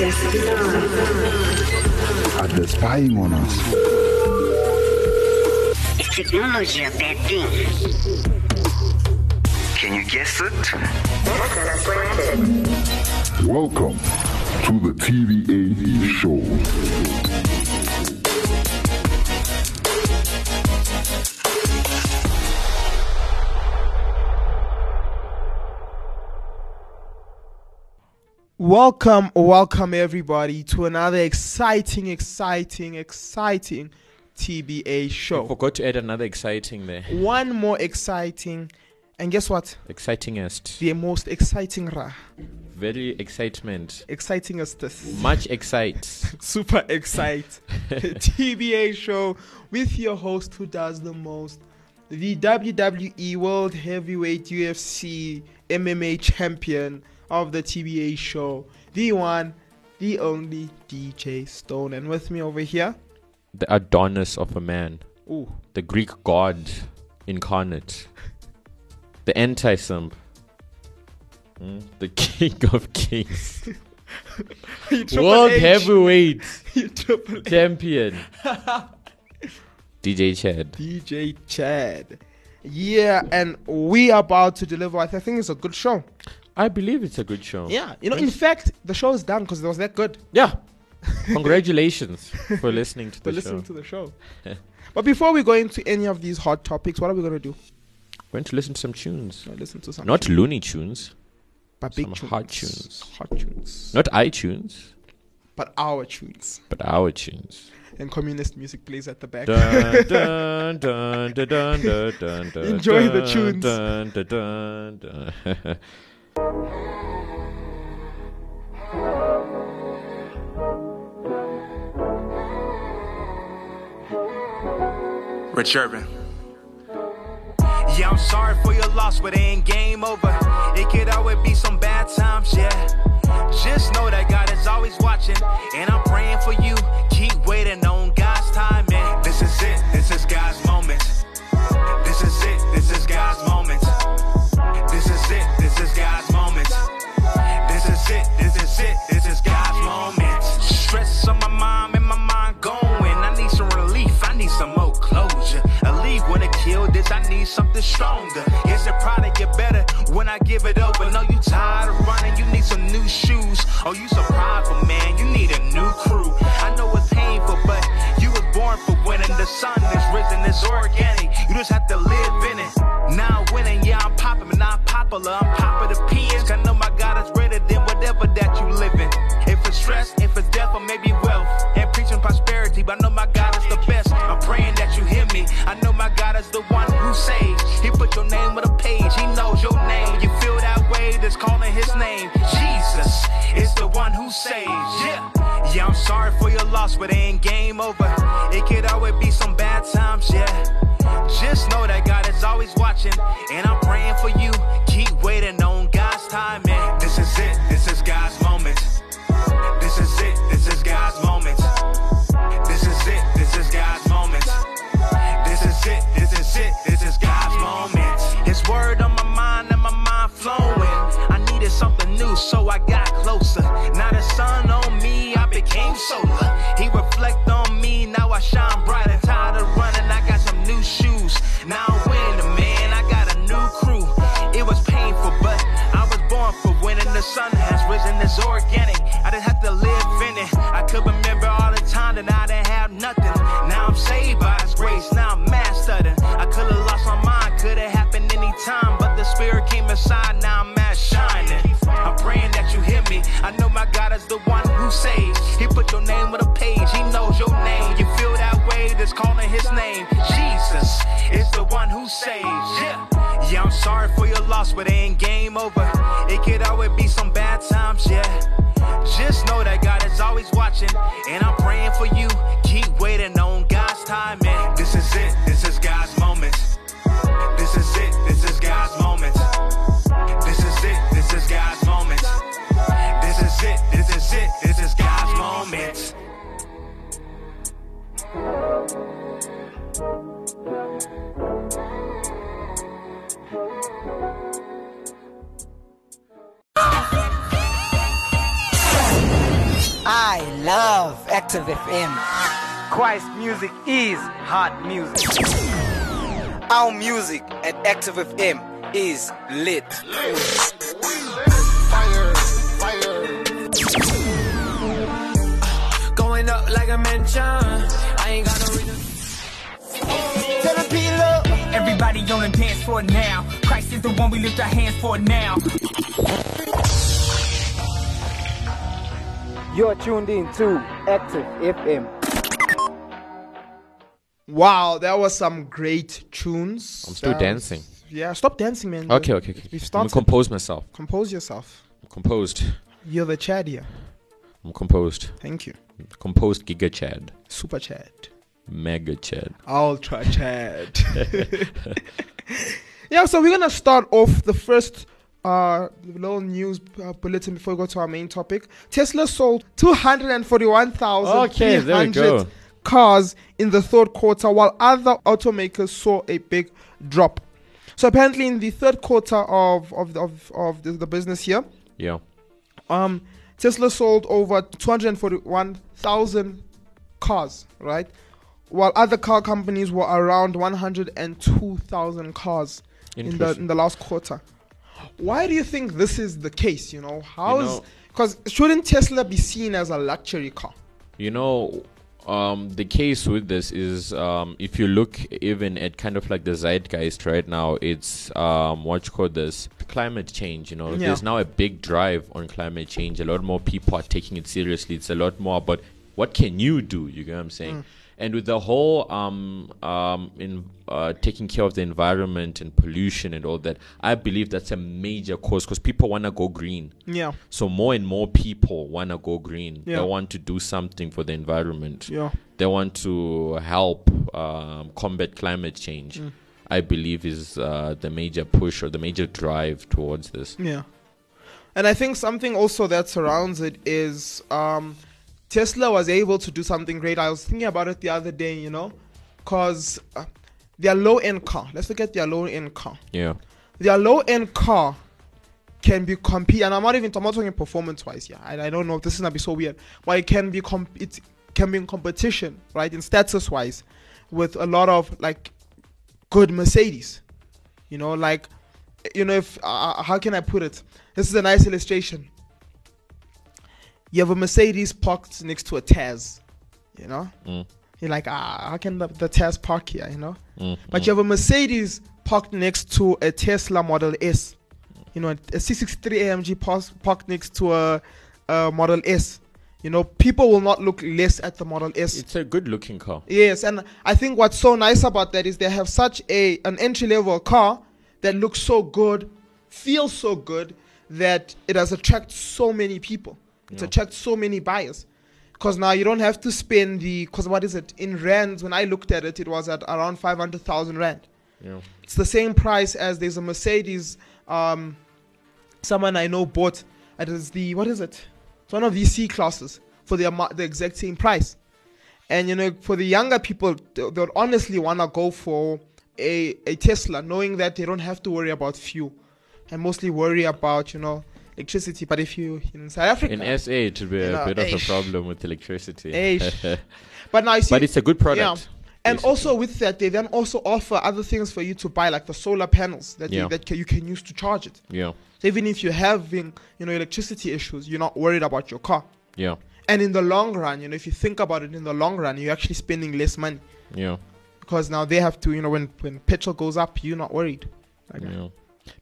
Are they spying on us? Is technology a bad thing? Can you guess it? Welcome to the TBA show. Welcome, welcome everybody to another exciting, exciting, exciting TBA show. Forgot to add another exciting there. One more exciting, and guess what? Excitingest. The most exciting ra, Very excitement. excitingest, Much excite. super excite TBA show with your host who does the most, the WWE World Heavyweight UFC MMA champion of the TBA show, the one, the only DJ Stone, and with me over here, The Adonis of a man. ooh, The Greek god incarnate. The anti simp. Hmm? The king of kings. World H, heavyweight champion. DJ Chad. DJ Chad. Yeah, and we are about to deliver. I think it's a good show. I believe it's a good show. Yeah, you know, in fact, the show is done because it was that good. Yeah. Congratulations for listening to For the listening show. to the show. but before we go into any of these hot topics, what are we gonna do? Went to listen to some tunes. We're listen to some Not tunes, Looney Tunes. but big some tunes. hot tunes. hot tunes, Not iTunes. but our tunes. But our tunes. And communist music plays at the back. Dun, dun, dun, Enjoy the tunes. Rich Urban. Yeah, I'm sorry for your loss, but it ain't game over. It could always be some bad times, yeah. Just know that God is always watching, and I'm praying for you. Keep waiting on God's timing. This is it, this is God's moment. This is it, this is God's moment. This is it, this is God's moment. Stress on my mind and my mind going. I need some relief, I need some more closure. A leave when it killed this, I need something stronger. Yes, it product get better when I give it over. No, you tired of running, you need some new shoes. Oh, you so prideful, man, you need a new crew. I know it's painful, but you was born for winning. The sun is risen, it's organic. You just have to live in it. Now winning, yeah, I'm popping, but not popular. I'm popping maybe wealth. And preaching prosperity, but I know my God is the best. I'm praying that you hear me. I know my God is the one who saves. He put your name on a page, He knows your name. You feel that way, that's calling His name. Jesus is the one who saves. Yeah. Yeah, I'm sorry for your loss, but ain't game over. It could always be some bad times, yeah. Just know that God is always watching, and I'm praying for you. I love Active FM. Christ music is hot music. Our music at Active FM is lit. Going up like a mansion. I ain't got no reason. Tell the people. Everybody on the dance floor now. Christ is the one we lift our hands for now. You're tuned in to Active FM. Wow, that was some great tunes. I'm still That- dancing. Yeah, stop dancing, man. Okay, okay, okay. We've Let me started. compose myself. Compose yourself. I'm composed. You're the Chad here. I'm composed. Thank you. Composed Giga Chad. Super Chad. Mega Chad. Ultra Chad. yeah, so we're gonna start off the first uh little news uh, bulletin before we go to our main topic. Tesla sold 241,000 Okay, there we go. cars in the third quarter, while other automakers saw a big drop. So apparently, in the third quarter of of of, of the, the business year, Yeah. um, Tesla sold over 241,000 cars, right? While other car companies were around 102,000 cars in the in the last quarter. Why do you think this is the case? You know, how's know- because shouldn't Tesla be seen as a luxury car? You know, um, the case with this is um, if you look even at kind of like the zeitgeist right now, it's um, what you call this climate change. You know, Yeah. there's now a big drive on climate change. A lot more people are taking it seriously. It's a lot more about what can you do. You get what I'm saying? And with the whole um, um, in uh, taking care of the environment and pollution and all that, I believe that's a major cause because people want to go green. Yeah, So more and more people want to go green. Yeah. They want to do something for the environment. yeah, They want to help um, combat climate change. Mm. I believe is uh, the major push or the major drive towards this. yeah. And I think something also that surrounds it is um, Tesla was able to do something great. I was thinking about it the other day, you know, because uh, their low end car. Let's look at their low end car. Yeah, their low end car can be compete and I'm not even I'm not talking performance wise yeah I, I don't know if this is gonna be so weird but it can be comp- it can be in competition right in status wise with a lot of like good Mercedes you know like you know if uh, how can I put it this is a nice illustration you have a Mercedes parked next to a Taz you know Mm. you're like ah how can the, the Taz park here you know Mm, but you have a Mercedes parked next to a Tesla Model S. You know, a C63 AMG pas- parked next to a, a Model S. You know, people will not look less at the Model S. it's a good looking car. yes, and I think what's so nice about that is they have such a an entry level car that looks so good, feels so good that it has attracted so many people. It's Yeah. attracted so many buyers. Because now you don't have to spend the because what is it in rands? When I looked at it, it was at around five hundred thousand rand. Yeah. It's the same price as there's a Mercedes. Um, someone I know bought. It is the what is it? It's one of these C classes for the the exact same price. And you know, for the younger people, they they would honestly wanna go for a a Tesla, knowing that they don't have to worry about fuel, and mostly worry about you know electricity. But if you in South Africa, In SA, it would be You a know, bit of a problem with electricity. But now you see, but it's a good product. Yeah. And basically. also with that, they then also offer other things for you to buy, like the solar panels that Yeah. you, that you can use to charge it. Yeah. So even if you're having, you know, electricity issues, you're not worried about your car. Yeah. And in the long run, you know, if you think about it, in the long run, you're actually spending less money Yeah. because now they have to, you know, when when petrol goes up, you're not worried. Like, Yeah.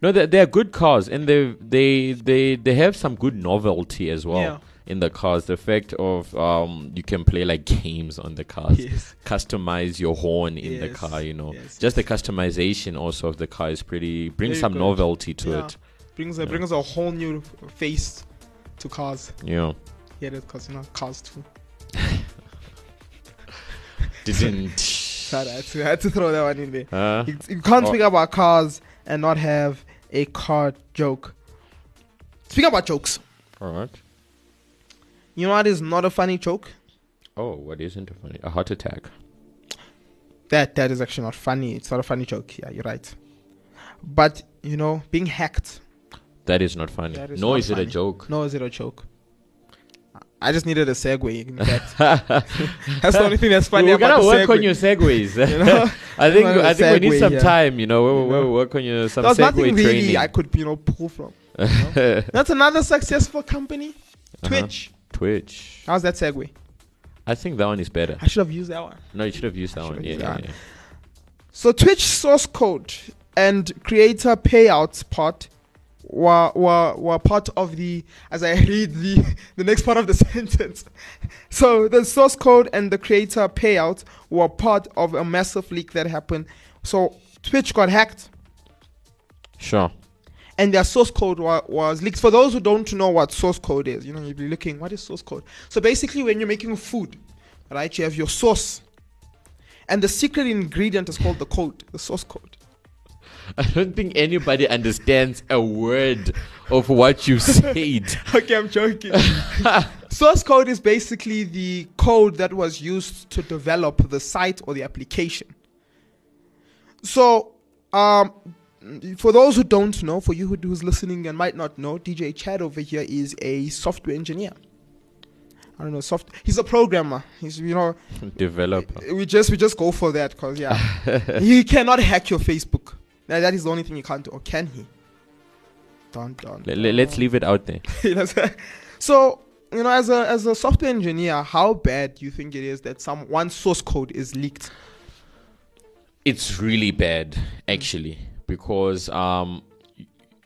No, they're, they're good cars, and they they they they have some good novelty as well Yeah. in the cars. The fact of um, you can play like games on the cars, Yes. customize your horn in the car. You know, yes, just the customization also of the car is pretty brings Very some good. novelty to Yeah. it. Brings a Yeah. brings a whole new face to cars. Yeah, Yeah, because you know cars too. didn't. Sorry, I had to, I had to throw that one in there. Uh, You, you can't Oh. speak about cars and not have a card joke. Speaking about jokes, all right. you know what is not a funny joke? Oh, what isn't a funny? A heart attack. That that is actually not funny. It's not a funny joke. Yeah, you're right. But you know, being hacked. That is not funny. That is no, not is it a joke? No, is it a joke? I just needed a segue. In fact, that's the only thing that's funny we about gotta work segue. on your segues. know? I think I think we need some here. time. You know, we'll, You we'll work on your some There was nothing really training. I could, you know, pull from. you know? That's another successful company. Uh-huh. Twitch. Twitch. How's that segue? I think that one is better. I should have used that one. No, you should have used that one. Yeah, used yeah, that yeah. So Twitch source code and creator payouts part were, were were part of the as I read the the next part of the sentence. So the source code and the creator payout were part of a massive leak that happened. So Twitch got hacked Sure. and their source code wa- was leaked. For those who don't know what source code is, you know, you'll be looking, what is source code? So basically, when you're making food, right, you have your source, and the secret ingredient is called the code, the source code. I don't think anybody understands a word of what you said. okay, I'm joking. source code is basically the code that was used to develop the site or the application. So, um, for those who don't know, for you who, who's listening and might not know, DJ Chad over here is a software engineer. I don't know, soft. He's a programmer. He's you know, Developer. we just we just go for that because yeah, he cannot hack your Facebook. That, that is the only thing he can't do, or can he? Dun, dun, Le- le- let's leave it out there. So you know, as a as a software engineer, how bad do you think it is that some one source code is leaked? It's really bad, actually, because um,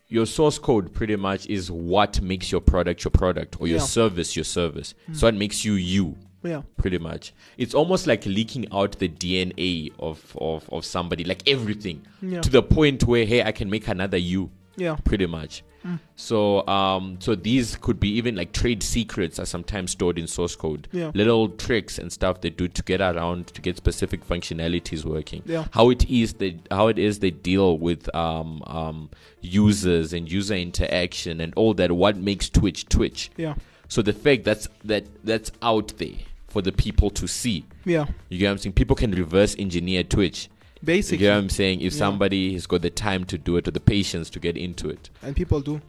your source code pretty much is what makes your product your product or your Yeah. service your service. So it makes you you. Yeah. pretty much. It's almost like leaking out the DNA of of, of somebody, like everything, Yeah. to the point where hey, I can make another you, Yeah. pretty much. So um, so these could be even like trade secrets are sometimes stored in source code. Yeah. Little tricks and stuff they do to get around to get specific functionalities working. Yeah. How it is they how it is they deal with um, um, users and user interaction and all that. What makes Twitch Twitch? Yeah. So the fact that's that that's out there for the people to see. Yeah. You get what I'm saying? People can reverse engineer Twitch. Basically. You get what I'm saying? If Yeah. somebody has got the time to do it or the patience to get into it, and people do.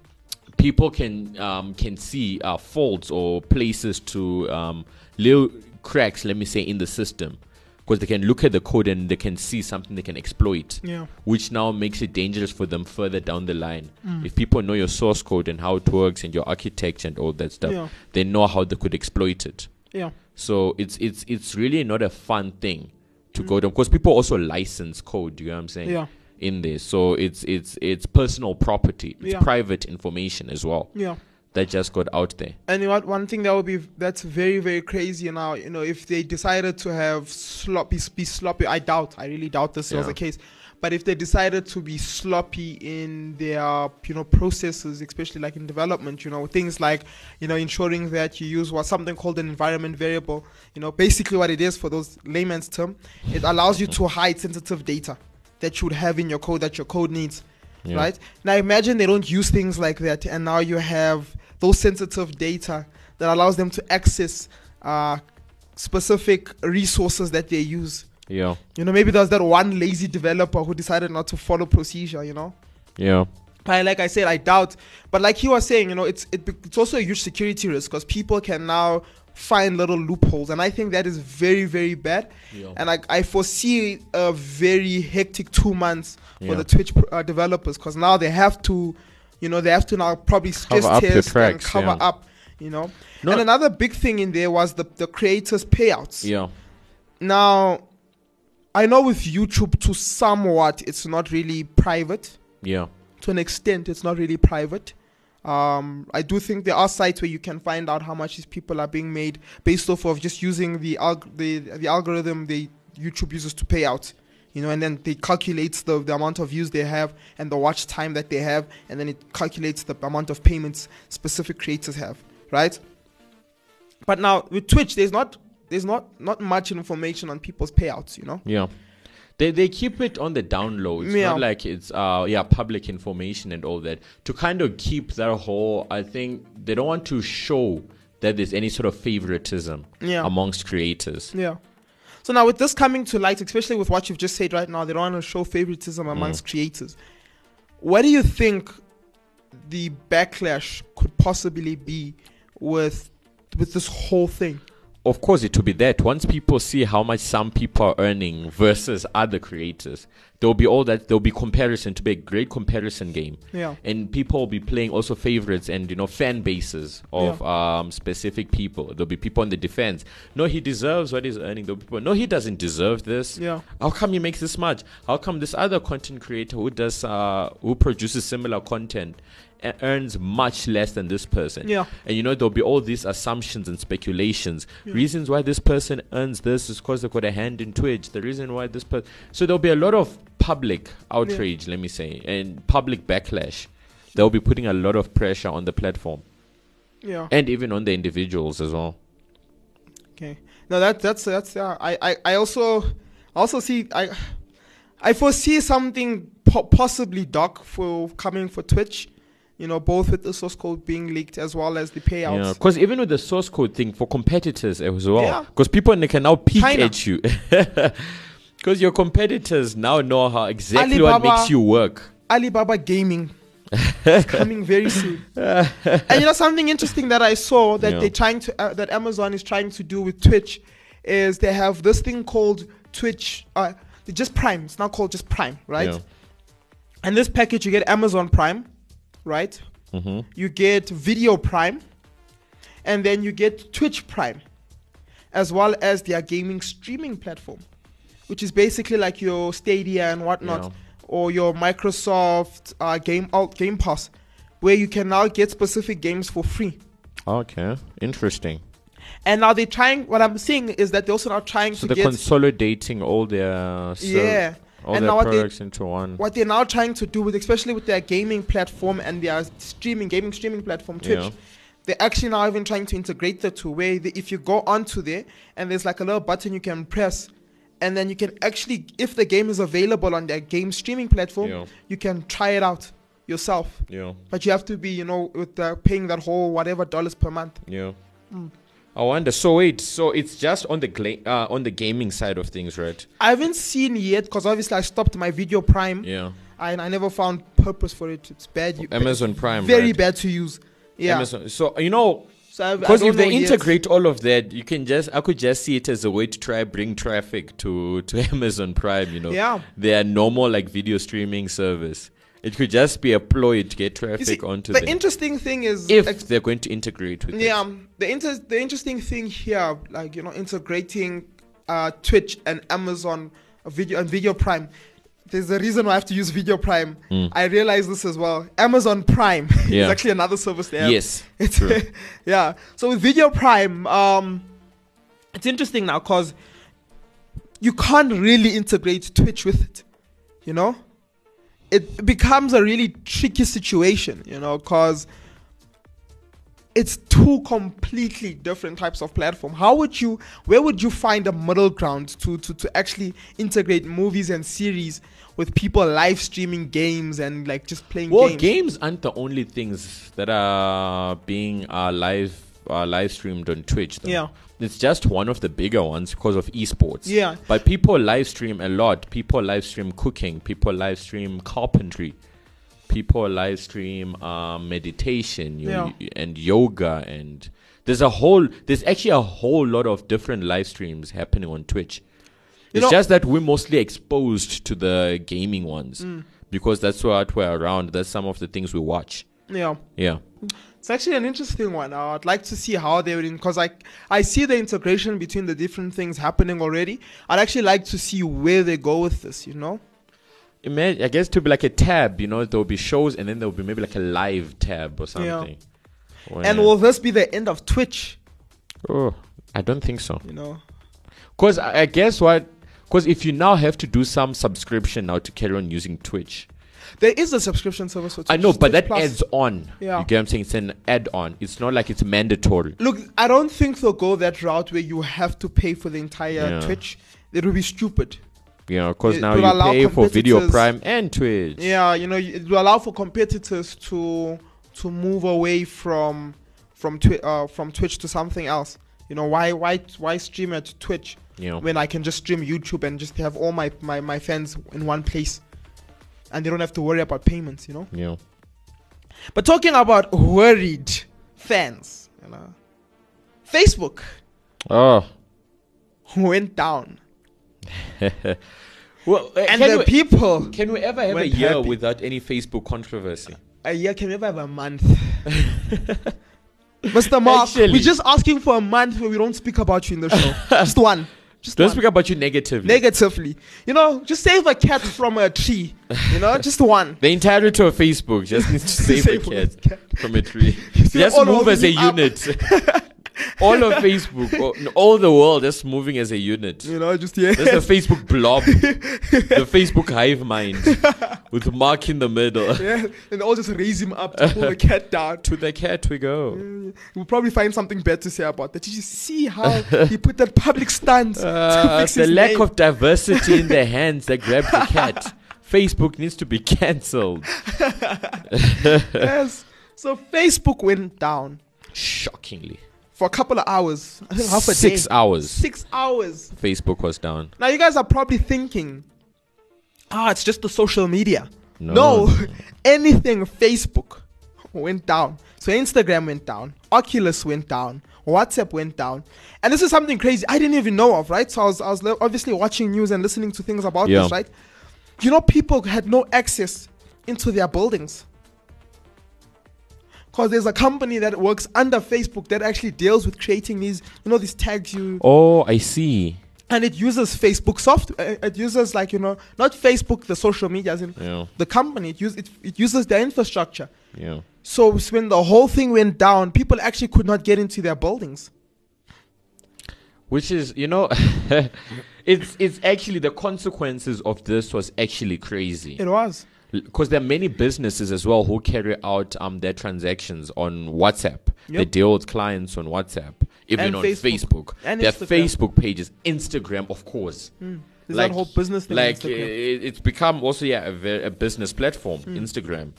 people can um, can see uh, faults or places to um, little cracks. Let me say in the system, because they can look at the code and they can see something they can exploit Yeah. which now makes it dangerous for them further down the line. Mm. If people know your source code and how it works and your architecture and all that stuff, Yeah. they know how they could exploit it. Yeah. So it's it's it's really not a fun thing to Mm. go down because people also license code. You know what I'm saying? Yeah. In there, so it's it's it's personal property. It's Yeah. private information as well Yeah. that just got out there. And you know what? One thing that would be that's very very crazy now. You know, if they decided to have sloppy be sloppy, I doubt. I really doubt this was Yeah. the case. But if they decided to be sloppy in their you know processes, especially like in development, you know things like you know ensuring that you use what something called an environment variable. You know, basically what it is for those layman's term, it allows you to hide sensitive data that you would have in your code that your code needs Yeah. right? Now imagine they don't use things like that, and now you have those sensitive data that allows them to access uh, specific resources that they use. Yeah, You know, maybe there's that one lazy developer who decided not to follow procedure. You know, yeah, but like I said, I doubt. But like he was saying, you know, it's it, it's also a huge security risk because people can now find little loopholes, and I think that is very very bad. Yeah. And I, I foresee a very hectic two months for Yeah. the Twitch uh, developers because now they have to, you know, they have to now probably stress Cover up your and cover yeah. up, you know. No- and another big thing in there was the the creators payouts. yeah, Now, I know with YouTube to somewhat it's not really private. Yeah, to an extent it's not really private. Um, I do think there are sites where you can find out how much these people are being made based off of just using the alg- the, the algorithm the YouTube uses to pay out you know and then they calculates the, the amount of views they have and the watch time that they have and then it calculates the amount of payments specific creators have right? But now with Twitch there's not there's not not much information on people's payouts you know yeah. They, they keep it on the down low. It's Yeah. not like it's uh yeah public information and all that to kind of keep that whole. I think they don't want to show that there's any sort of favoritism Yeah. amongst creators. Yeah. So now with this coming to light, especially with what you've just said right now, they don't want to show favoritism Mm. amongst creators. What do you think the backlash could possibly be with with this whole thing. Of course it will be that. Once people see how much some people are earning versus other creators there'll be all that there'll be comparison to be a great comparison game. Yeah. and people will be playing also favorites and you know fan bases of um, specific people. There'll be people on the defense. No he deserves what he's earning. There'll be people no he doesn't deserve this. Yeah. how come he makes this much? How come this other content creator who does uh, who produces similar content earns much less than this person Yeah. and you know, there'll be all these assumptions and speculations. Reasons why this person earns this is because they've got a hand in Twitch. The reason why this person. So there'll be a lot of public outrage, let me say, and public backlash. They'll be putting a lot of pressure on the platform Yeah. and even on the individuals as well. Okay. No, that that's that's yeah. I I, I also also see I I foresee something po- possibly dark for coming for Twitch. You know, both with the source code being leaked as well as the Yeah, payouts. because even with the source code thing for competitors as well, Yeah. because people they can now peek China. at you. Because your competitors now know how exactly what makes you work. Alibaba Gaming is coming very soon. and you know something interesting that I saw that Yeah. they're trying to uh, that Amazon is trying to do with Twitch is they have this thing called Twitch uh just Prime. It's now called just Prime, right? Yeah. And this package you get Amazon Prime, right? Mm-hmm. You get Video Prime, and then you get Twitch Prime, as well as their gaming streaming platform, which is basically like your Stadia and whatnot, Yeah. or your Microsoft uh, Game oh, Game Pass, where you can now get specific games for free. Okay, interesting. And now they're trying. What I'm seeing is that they're also now trying So to they're get consolidating all their ser- Yeah. All And their now what they- products into one. what they're now trying to do with especially with their gaming platform and their streaming gaming streaming platform twitch Yeah. they're actually now even trying to integrate the two where the, if you go onto there and there's like a little button you can press and then you can actually if the game is available on their game streaming platform Yeah. you can try it out yourself Yeah, but you have to be you know with paying that whole whatever dollars per month yeah. Mm. I wonder. So wait, so it's just on the gla- uh, on the gaming side of things, right? i haven't seen yet because obviously i stopped my video prime Yeah. and i never found purpose for it it's bad you, Amazon Prime, very right? bad to use yeah Amazon. So you know, So because don't if they know yet. integrate all of that, you can just I could just see it as a way to try bring traffic to to Amazon Prime. You know, Yeah. their normal like video streaming service. It could just be a ploy to get traffic see, onto the them interesting thing is if ex- they're going to integrate with yeah, it. the inter- the interesting thing here, like you know, integrating uh, Twitch and Amazon video and Video Prime. There's a reason why I have to use Video Prime. I realize this as well. Amazon Prime is Hmm. Actually another service there. Yes, It's true. yeah. So with Video Prime, um, it's interesting now because you can't really integrate Twitch with it. You know, it becomes a really tricky situation. You know, because it's two completely different types of platform. How would you? Where would you find a middle ground to to to actually integrate movies and series with people live streaming games and like just playing Well, games? games aren't the only things that are being uh, live uh, live streamed on Twitch. Though. Yeah. it's just one of the bigger ones because of esports. Yeah. but people live stream a lot. People live stream cooking. People live stream carpentry. People live stream um, meditation you Yeah. and yoga and there's a whole there's actually a whole lot of different live streams happening on Twitch. You It's know- just that we're mostly exposed to the gaming ones Mm. because that's what we're around. That's some of the things we watch. Yeah. Yeah. It's actually an interesting one. Uh, I'd like to see how they would, because I I see the integration between the different things happening already. I'd actually like to see where they go with this. You know? Imagine, I guess to be like a tab, you know, there'll be shows and then there'll be maybe like a live tab or something. And Where- will this be the end of Twitch? oh, I don't think so. You know? Because I, I guess what, because if you now have to do some subscription now to carry on using Twitch, There is a subscription service for Twitch. I know, but Twitch that Plus. adds on. Yeah. You get what I'm saying? It's an add on. It's not like it's mandatory. Look, I don't think they'll go that route where you have to pay for the entire Yeah. Twitch. It would be stupid. You know, because It now will allow you pay for Video competitors- Prime and Twitch. Yeah, you know, it will allow for competitors to to move away from from twi- uh, from Twitch to something else. You know, why why why stream at Twitch You know. when I can just stream YouTube and just have all my, my, my fans in one place, and they don't have to worry about payments. You know. Yeah. But talking about worried fans, you know, Facebook Oh. went down, Well, uh, and the we, people. can we ever have a year happy. without any Facebook controversy? A year can never have a month. Mr. Mark, Actually- we're just asking for a month where we don't speak about you in the show. just one. Just Don't one. speak about you negatively. negatively. You know, just save a cat from a tree. You know, just one. the entirety of Facebook just needs to save a Save cat a cat. from a tree. just move as a up. unit. All of Facebook, all, no, all the world, is moving as a unit. You know, just yeah. There's a Facebook blob, the Facebook hive mind, with Mark in the middle. yeah. And all just raise him up to pull the cat down. To the cat we go. We'll probably find something bad to say about that. Did you see how he put that public stance to Uh, the lack name? of diversity in the hands that grab the cat. Facebook needs to be cancelled. yes. So Facebook went down Shockingly. For a couple of hours. I think half a Six day. hours. Six hours. Facebook was down. Now you guys are probably thinking, ah, it's just the social media. No. No, anything Facebook went down. So Instagram went down, Oculus went down, WhatsApp went down, and this is something crazy I didn't even know of, right? So I was, I was obviously watching news and listening to things about Yeah. this, right? You know, people had no access into their buildings. Because there's a company that works under Facebook that actually deals with creating these, you know, these tags you Oh, I see. and it uses Facebook software. Uh, uh, it uses like you know, not Facebook, the social media, as in Yeah. the company. It, use, it, it uses their infrastructure. Yeah. So when the whole thing went down, people actually could not get into their buildings. Which is, you know, it's it's actually the consequences of this was actually crazy. It was. Because there are many businesses as well who carry out um their transactions on WhatsApp. They deal with clients on WhatsApp, even And on Facebook. Facebook. And their Instagram. Facebook pages, Instagram, of course. There's that whole business thing. Like. Mm. it, it's become also yeah a, a business platform, Instagram.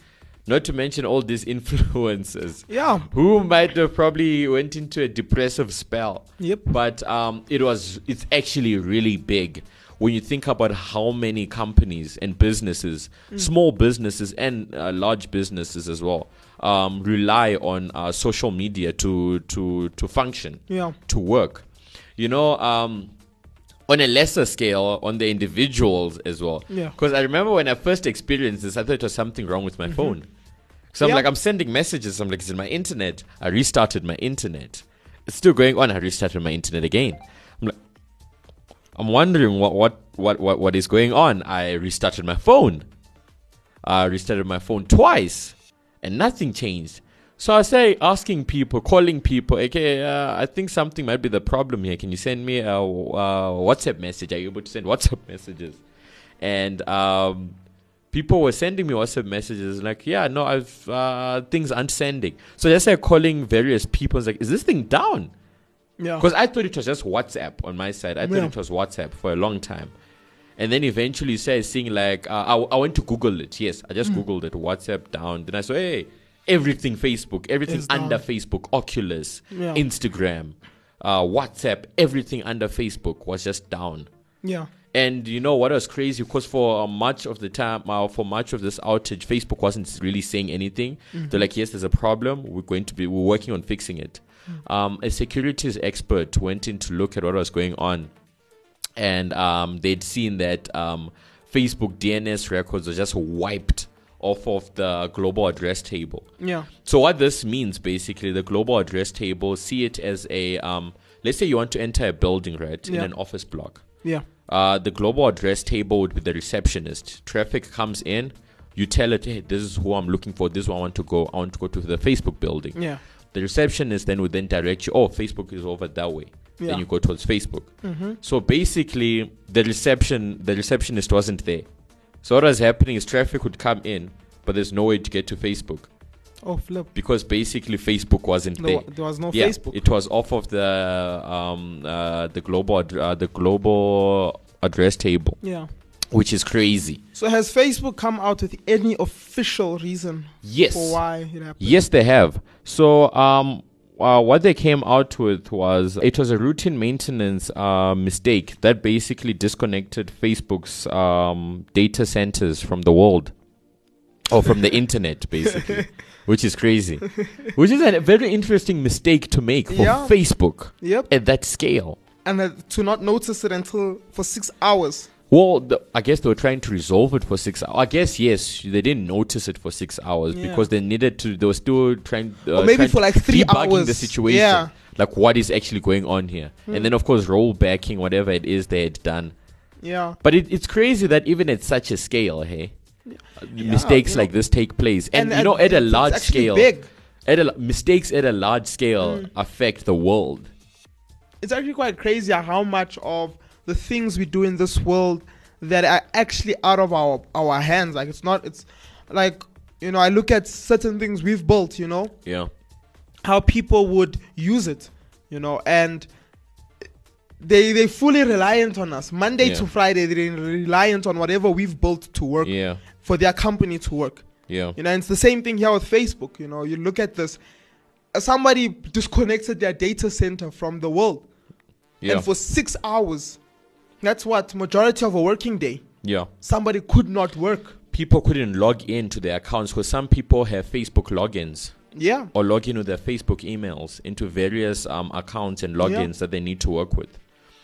Not to mention all these influencers. Yeah. Who might have probably went into a depressive spell. Yep. But um, it was it's actually really big when you think about how many companies and businesses, Mm. small businesses and uh, large businesses as well, um, rely on uh, social media to to to function Yeah. to work. You know, um, on a lesser scale, on the individuals as well. Yeah. Because I remember when I first experienced this, I thought it was something wrong with my phone. So I'm Yeah. like, I'm sending messages. I'm like, it's in my internet. I restarted my internet. It's still going on. I restarted my internet again. I'm wondering what what what what, what is going on. I restarted my phone. I restarted my phone twice, and nothing changed. So I say asking people, calling people, okay, uh, I think something might be the problem here. Can you send me a, uh WhatsApp message? Are you able to send WhatsApp messages? And um, people were sending me WhatsApp messages like, yeah, no, I've uh, things aren't sending. So just like calling various people, it's like, is this thing down? Yeah. Because I thought it was just WhatsApp on my side. I thought Yeah. it was WhatsApp for a long time. And then eventually started seeing like, uh, I, I went to Google it. Yes, I just Mm. Googled it. WhatsApp down. Then I saw, hey, everything Facebook, everything It's down. under Facebook, Oculus, Yeah. Instagram, uh, WhatsApp, everything under Facebook was just down. Yeah. And you know what was crazy? Because for uh, much of the time, uh, for much of this outage, Facebook wasn't really saying anything. They're like, "Yes, there's a problem. We're going to be. We're working on fixing it." Um, a securities expert went in to look at what was going on, and um, they'd seen that um, Facebook DNS records were just wiped off of the global address table. Yeah. So what this means basically, the global address table, see it as a um, let's say you want to enter a building, right, in an office block. Yeah. Uh, the global address table would be the receptionist. Traffic comes in, you tell it, hey, this is who I'm looking for. This is where I want to go. I want to go to the Facebook building. Yeah. The receptionist then would then direct you. Oh, Facebook is over that way. Yeah. Then you go towards Facebook. So basically, the reception, the receptionist wasn't there. So what was happening is traffic would come in, but there's no way to get to Facebook Oh, flip. because basically Facebook wasn't No, there. there was no Yeah, Facebook. it was off of the um uh, the global ad- uh, the global address table, yeah. Which is crazy. So has Facebook come out with any official reason Yes. for why it happened? Yes, they have. So, um, uh, what they came out with was it was a routine maintenance uh, mistake that basically disconnected Facebook's um, data centers from the world or from the internet, basically. which is crazy. which is a very interesting mistake to make for Yeah. Facebook Yep. at that scale. And uh, to not notice it until for six hours. Well, the, I guess they were trying to resolve it for six hours. I guess yes, they didn't notice it for six hours Yeah. because they needed to. They were still trying. Uh, Or maybe trying for like three debugging the situation. Yeah. Hmm. Like what is actually going on here, and then of course rollbacking whatever it is they had done. Yeah. But it, it's crazy that even at such a scale, hey, uh, mistakes you like this take place, and, And you know, at- a large scale, big. at a, mistakes at a large scale Hmm. affect the world. it's actually quite crazy how much of the things we do in this world that are actually out of our our hands. Like it's not it's like you know i look at certain things we've built you know? Yeah, how people would use it you know? And they they fully reliant on us. Monday Yeah. to friday they're reliant on whatever we've built to work yeah, for their company to work. Yeah, you know, and it's the same thing here with Facebook. You know, you look at this. uh, Somebody disconnected their data center from the world, yeah, and for six hours, that's what majority of a working day. yeah. Somebody could not work. People couldn't log in to their accounts because some people have Facebook logins. Yeah, or log in with their Facebook emails into various um, accounts and logins that they need to work with.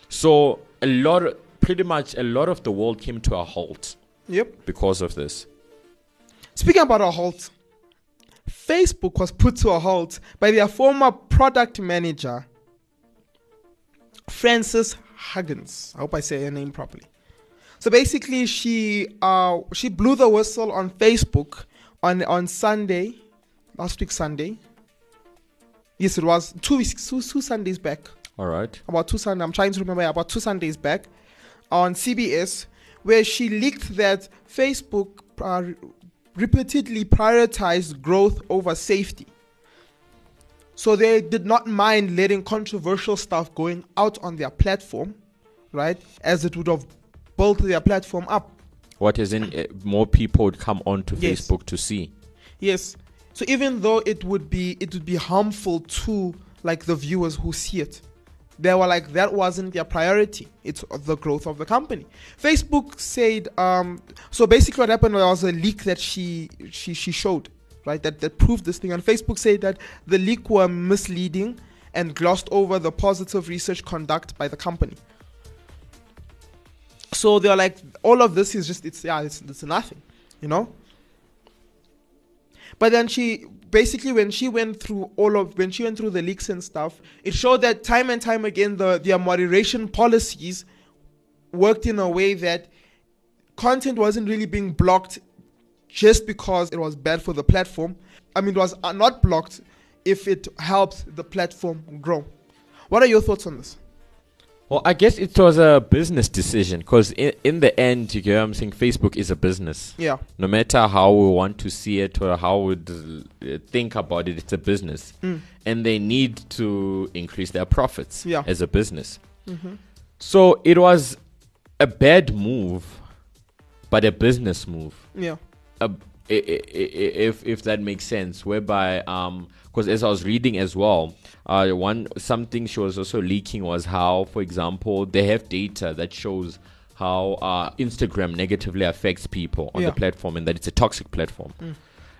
So a lot, pretty much a lot of the world came to a halt yep. because of this. Speaking about a halt, Facebook was put to a halt by their former product manager, Frances Huggins. I hope I say her name properly. So basically, she uh, she blew the whistle on Facebook on on Sunday, last week Sunday. Yes, it was two weeks, two, two Sundays back. All right. About two Sundays. I'm trying to remember about two Sundays back on CBS, where she leaked that Facebook uh, repeatedly prioritized growth over safety. So they did not mind letting controversial stuff going out on their platform, right? As it would have built their platform up. What is in uh, more people would come onto Yes. Facebook to see. Yes. So even though it would be it would be harmful to like the viewers who see it, they were like that wasn't their priority. It's the growth of the company. Facebook said um so basically what happened was a leak that she she she showed, right? That that proved this thing and Facebook said that the leak were misleading and glossed over the positive research conduct by the company. So they're like all of this is just it's yeah, it's it's nothing, you know? But then she basically when she went through all of when she went through the leaks and stuff, it showed that time and time again the their moderation policies worked in a way that content wasn't really being blocked just because it was bad for the platform. I mean, it was uh, not blocked if it helped the platform grow. What are your thoughts on this? Well, I guess it was a business decision because in, in the end, you get what I'm saying, Facebook is a business. Yeah, No matter how we want to see it or how we uh, think about it, it's a business. And they need to increase their profits Yeah. as a business. So it was a bad move, but a business move. yeah, a, if if that makes sense whereby um because as i was reading as well uh one something she was also leaking was how for example they have data that shows how uh instagram negatively affects people on Yeah. the platform and that it's a toxic platform.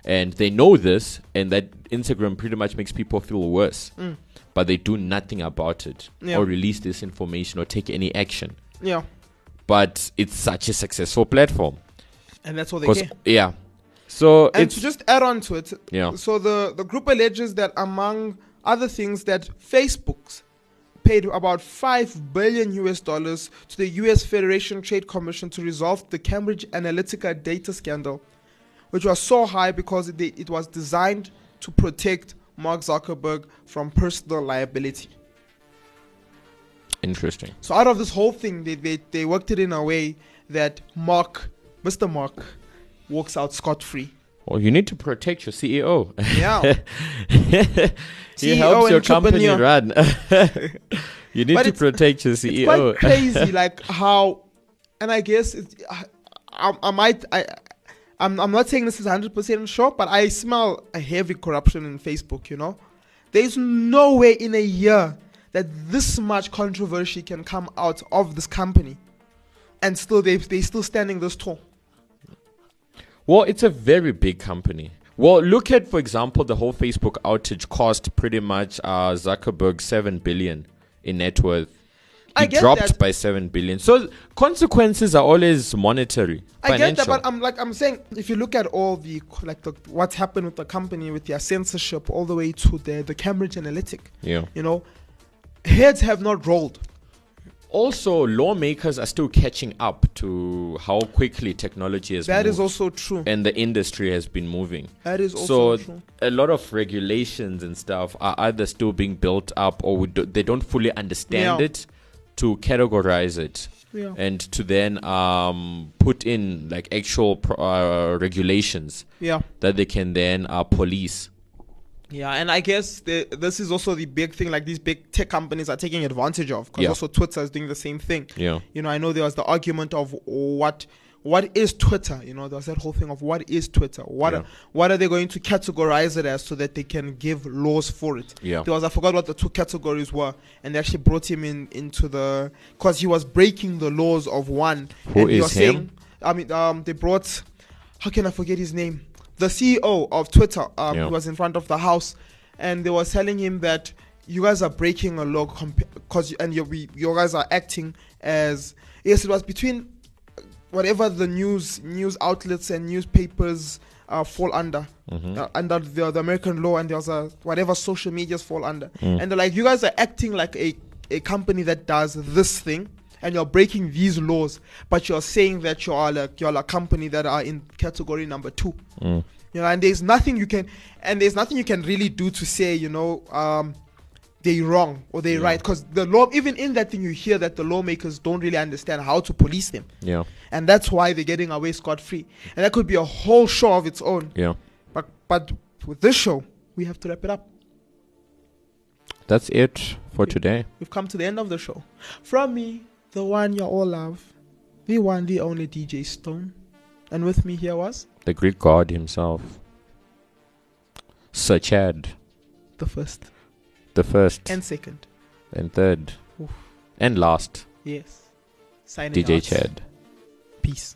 And they know this and that instagram pretty much makes people feel worse. But they do nothing about it Yeah. or release this information or take any action. Yeah, but it's such a successful platform and that's what they get. yeah so And it's to just add on to it, Yeah. so the, the group alleges that among other things that Facebook's paid about 5 billion US dollars to the US Federation Trade Commission to resolve the Cambridge Analytica data scandal, which was so high because it, it was designed to protect Mark Zuckerberg from personal liability. Interesting. So out of this whole thing, they, they, they worked it in a way that Mark, Mr. Mark, walks out scot free. Well, you need to protect your CEO. Yeah. he CEO helps your company run. you need But to protect your CEO. it's quite crazy like how and i guess it, I, I, I might i I'm, I'm not saying this is 100% sure but i smell a heavy corruption in facebook you know there's no way in a year that this much controversy can come out of this company and still they they still standing this tall well, it's a very big company. Well, look at, for example, the whole Facebook outage cost pretty much uh, Zuckerberg seven billion in net worth. He I get dropped that. by seven billion. So consequences are always monetary, I get that, but I'm like I'm saying, if you look at all the like the, what's happened with the company with their censorship, all the way to the the Cambridge Analytic, yeah. you know, heads have not rolled. Also, lawmakers are still catching up to how quickly technology has That moved is also true. and the industry has been moving. That is also so true. a lot of regulations and stuff are either still being built up or we do, they don't fully understand Yeah. it to categorize it Yeah. and to then um, put in like actual pro- uh, regulations Yeah. that they can then uh, police. Yeah, and I guess the, this is also the big thing. Like these big tech companies are taking advantage of, because Yeah. also Twitter is doing the same thing. Yeah. You know, I know there was the argument of what what is Twitter. You know, there was that whole thing of what is Twitter. What Yeah. are, what are they going to categorize it as so that they can give laws for it? Yeah. There was I forgot what the two categories were, and they actually brought him in into the because he was breaking the laws of one. Who was him? saying, I mean, um, they brought. How can I forget his name? The CEO of Twitter. Um, Yeah. was in front of the house, and they were telling him that you guys are breaking a law because and you we, you guys are acting as yes, it was between whatever the news news outlets and newspapers uh, fall under Mm-hmm. uh, under the, the American law, and there's a whatever social medias fall under, Mm. and they're like, you guys are acting like a a company that does this thing. And you're breaking these laws, but you're saying that you are like you're a company that are in category number two. Mm. You know, and there's nothing you can, and there's nothing you can really do to say, you know, um, they're wrong or they're right, because the law, even in that thing, you hear that the lawmakers don't really understand how to police them, Yeah. and that's why they're getting away scot free. And that could be a whole show of its own. Yeah. But but with this show, we have to wrap it up. That's it for today. We've come to the end of the show. From me, the one you all love, the one, the only DJ Stone, and with me here was The Greek god himself. Sir Chad. the first The first and second. and third Oof. and last. Yes. Signing DJ out. Chad. Peace.